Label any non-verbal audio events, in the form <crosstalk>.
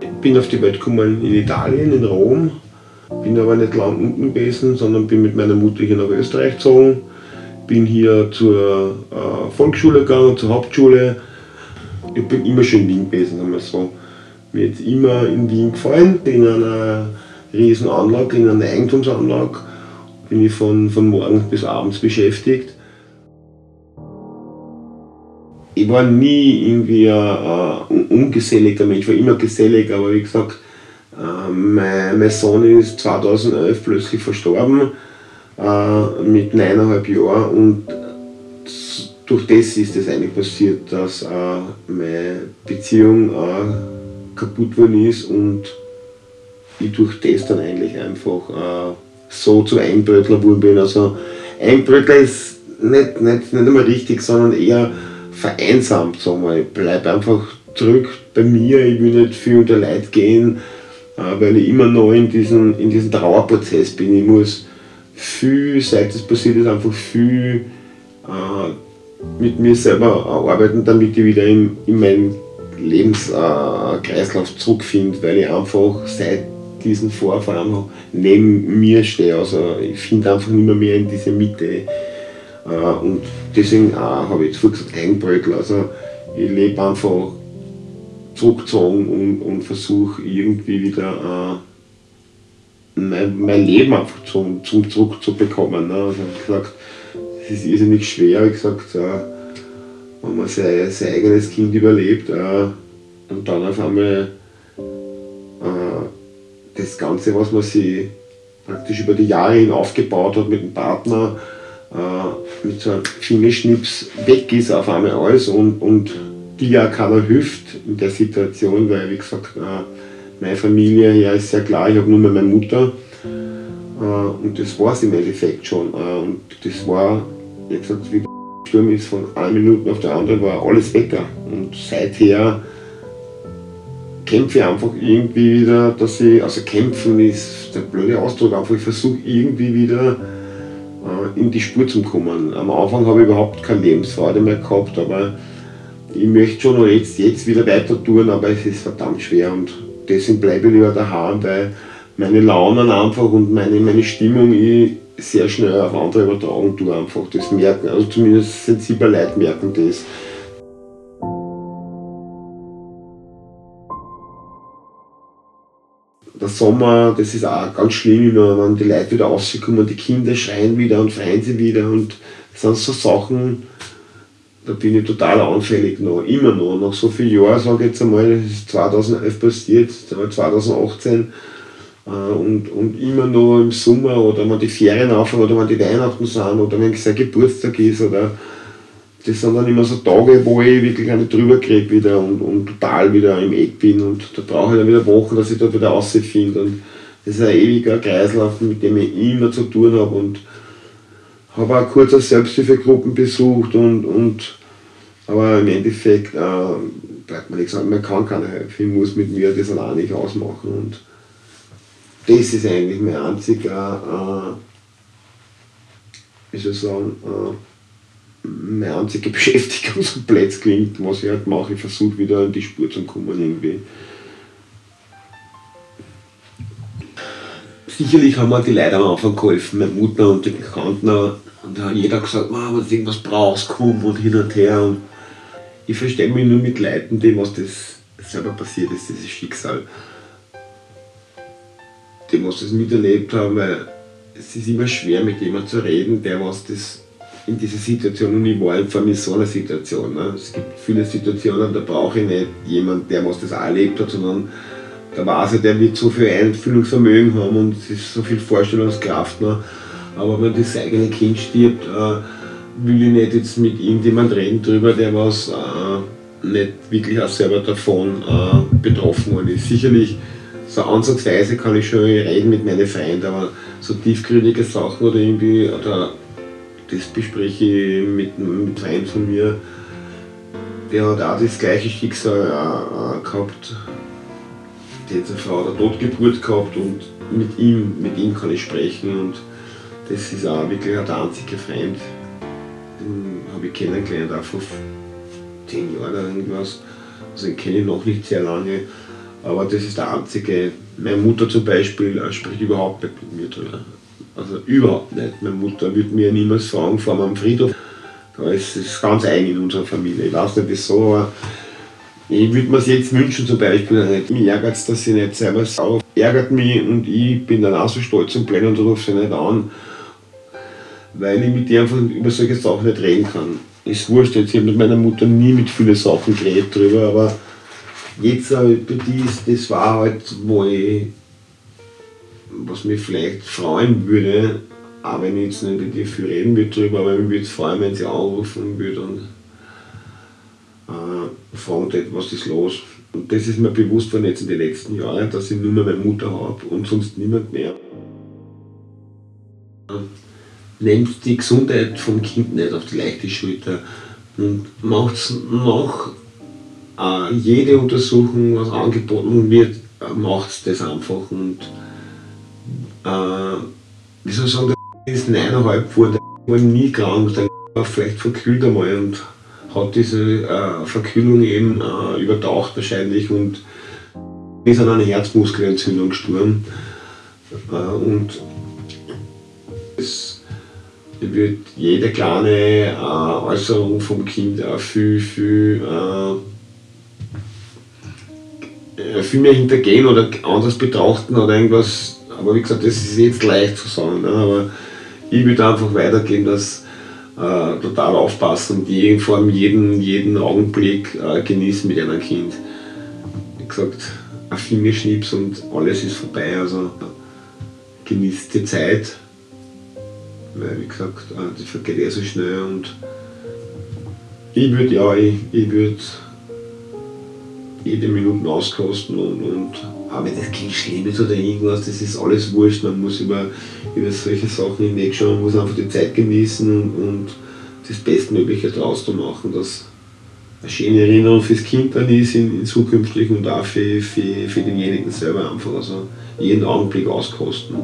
Ich bin auf die Welt gekommen in Italien, in Rom. Bin aber nicht lang unten gewesen, sondern bin mit meiner Mutter hier nach Österreich gezogen. Bin hier zur äh, Volksschule gegangen, zur Hauptschule. Ich bin immer schon in Wien gewesen, sagen wir so. Mir jetzt immer in Wien gefallen, in einer riesen Anlage, in einer Eigentumsanlage. Bin ich von, von morgens bis abends beschäftigt. Ich war nie irgendwie ein, ungeselliger Mensch, ich war immer gesellig, aber wie gesagt, äh, mein, mein Sohn ist 2011 plötzlich verstorben äh, mit neuneinhalb Jahren und durch das ist es eigentlich passiert, dass äh, meine Beziehung kaputt worden ist und ich durch das dann eigentlich einfach so zu Einbrötler geworden bin. Also Einbrötler ist nicht, nicht, nicht einmal richtig, sondern eher vereinsamt, sagen wir. Ich bleibe einfach zurück bei mir, ich will nicht viel unter Leid gehen, äh, weil ich immer noch in diesem, in diesem Trauerprozess bin. Ich muss viel, seit es passiert ist, einfach viel äh, mit mir selber arbeiten, damit ich wieder in, in meinen Lebenskreislauf äh, zurückfinde, weil ich einfach seit diesen Vorfall neben mir stehe. Also ich finde einfach nicht mehr, mehr in diese Mitte. Äh, und deswegen habe ich jetzt gesagt, Eigenbrötler. Also ich lebe einfach zurückgezogen und, und versuche irgendwie wieder äh, mein, mein Leben einfach zum, zum zurückzubekommen. Ne? Also ich gesagt, es ist irrsinnig schwer, wie gesagt, äh, wenn man sein, sein eigenes Kind überlebt äh, und dann auf einmal äh, das Ganze, was man sich praktisch über die Jahre hin aufgebaut hat mit dem Partner, äh, mit so einem Fingerschnips weg ist auf einmal alles und, und die ja keiner hilft in der Situation, weil wie gesagt, äh, meine Familie ja ist sehr klar, ich habe nur mehr meine Mutter äh, und das war es im Endeffekt schon. Äh, und das war, wie gesagt, wie der Sturm ist von einer Minute auf der anderen, war alles weg. Und seither kämpfe ich einfach irgendwie wieder, dass ich, also kämpfen ist der blöde Ausdruck, einfach ich versuche irgendwie wieder in die Spur zu kommen. Am Anfang habe ich überhaupt keine Lebensfreude mehr gehabt, aber ich möchte schon jetzt, jetzt wieder weiter tun, aber es ist verdammt schwer und deswegen bleibe ich lieber daheim, weil meine Launen einfach und meine, meine Stimmung ich sehr schnell auf andere übertragen tue einfach. Das merken, also zumindest sensible Leute merken das. Der Sommer, das ist auch ganz schlimm, wenn die Leute wieder rauskommen, die Kinder schreien wieder und freien sie wieder und das sind so Sachen, da bin ich total anfällig noch, immer noch. Nach so vielen Jahren, sage ich jetzt einmal, das ist 2011 passiert, 2018 äh, und, und immer noch im Sommer oder wenn die Ferien anfangen oder wenn die Weihnachten sind oder wenn sein Geburtstag ist oder das sind dann immer so Tage, wo ich wirklich eine drüber kriege wieder und, und total wieder im Eck bin und da brauche ich dann wieder Wochen, dass ich dort wieder rausfinde und das ist ein ewiger Kreislauf, mit dem ich immer zu tun habe und habe auch kurz eine Selbsthilfegruppen besucht und, und aber im Endeffekt äh, bleibt mir nichts an. Man kann keine helfen, ich muss mit mir das allein nicht ausmachen und das ist eigentlich mein einziger, äh, wie soll ich sagen, äh, meine einzige <laughs> Beschäftigung, so blöd klingt, was ich halt mache, ich versuche wieder in die Spur zu kommen irgendwie. Sicherlich haben mir die Leute am Anfang geholfen, meine Mutter und die Bekannten. Und da hat jeder gesagt, wenn du irgendwas brauchst, komm und hin und her. Und ich verstehe mich nur mit Leuten, dem was das selber passiert ist, dieses Schicksal. Dem was das miterlebt haben, weil es ist immer schwer mit jemandem zu reden, der was das in dieser Situation und ich war einfach in so einer Situation. Ne? Es gibt viele Situationen, da brauche ich nicht jemanden, der was das auch erlebt hat, sondern da weiß ich, der wird so viel Einfühlungsvermögen haben und es ist so viel Vorstellungskraft. Ne? Aber wenn das eigene Kind stirbt, äh, will ich nicht jetzt mit irgendjemand reden drüber, der was äh, nicht wirklich auch selber davon äh, betroffen worden ist. Sicherlich, so ansatzweise kann ich schon reden mit meinen Freunden, aber so tiefgründige Sachen oder irgendwie, oder das bespreche ich mit einem Freund von mir, der hat auch das gleiche Schicksal äh, gehabt die hat seine Frau der Totgeburt gehabt und mit ihm, mit ihm kann ich sprechen und das ist auch wirklich der einzige Freund, den habe ich kennengelernt, auch vor zehn Jahren oder irgendwas. Also den kenne ich noch nicht sehr lange, Aber das ist der einzige. Meine Mutter zum Beispiel äh, spricht überhaupt nicht mit mir drüber. Also überhaupt nicht. Meine Mutter würde mir niemals fragen vor meinem Friedhof. Da ist es ganz eigen in unserer Familie. Ich weiß nicht wieso, aber ich würde mir es jetzt wünschen zum Beispiel nicht. Mich ärgert es, dass sie nicht selber sauer ärgert mich und ich bin dann auch so stolz und blöd und rufe sie nicht an, weil ich mit ihr einfach über solche Sachen nicht reden kann. Ist wurscht, jetzt, ich habe mit meiner Mutter nie mit vielen Sachen geredet drüber, aber jetzt äh, dies, das war halt, wo ich, was mich vielleicht freuen würde, auch wenn ich jetzt nicht mit ihr viel reden würde drüber, aber mich würde es freuen, wenn sie anrufen würde und äh, fragen würde, was ist los. Und das ist mir bewusst worden jetzt in den letzten Jahren, dass ich nur mehr meine Mutter habe und sonst niemand mehr. Nehmt die Gesundheit vom Kind nicht auf die leichte Schulter und macht nach äh, jede Untersuchung, was angeboten wird, äh, macht das einfach. Und äh, wie soll ich sagen, der <laughs> <laughs> ist neuneinhalb geworden, der war nie krank, der war vielleicht verkühlt einmal und hat diese äh, Verkühlung eben äh, übertaucht wahrscheinlich und <laughs> ist an einer Herzmuskelentzündung gestorben. Äh, und es wird jede kleine äh, Äußerung vom Kind auch viel, viel, äh, viel mehr hintergehen oder anders betrachten oder irgendwas. Aber wie gesagt, das ist jetzt leicht zu sagen. Ne? Aber ich würde einfach weitergehen, dass äh, total aufpassen und je, vor allem jeden, jeden Augenblick äh, genießen mit einem Kind. Wie gesagt, ein Fingerschnips und alles ist vorbei. Also genießt die Zeit, weil wie gesagt, äh, die vergeht eh so schnell und ich würde ja, ich, ich würde jede Minute auskosten und, und auch wenn das Kind schlimm oder irgendwas, das ist alles wurscht. Man muss über, über solche Sachen hinwegschauen, man muss einfach die Zeit genießen und, und das Bestmögliche daraus zu machen, dass eine schöne Erinnerung fürs Kind dann ist in, in zukünftigen und auch für, für, für denjenigen selber einfach. Also jeden Augenblick auskosten.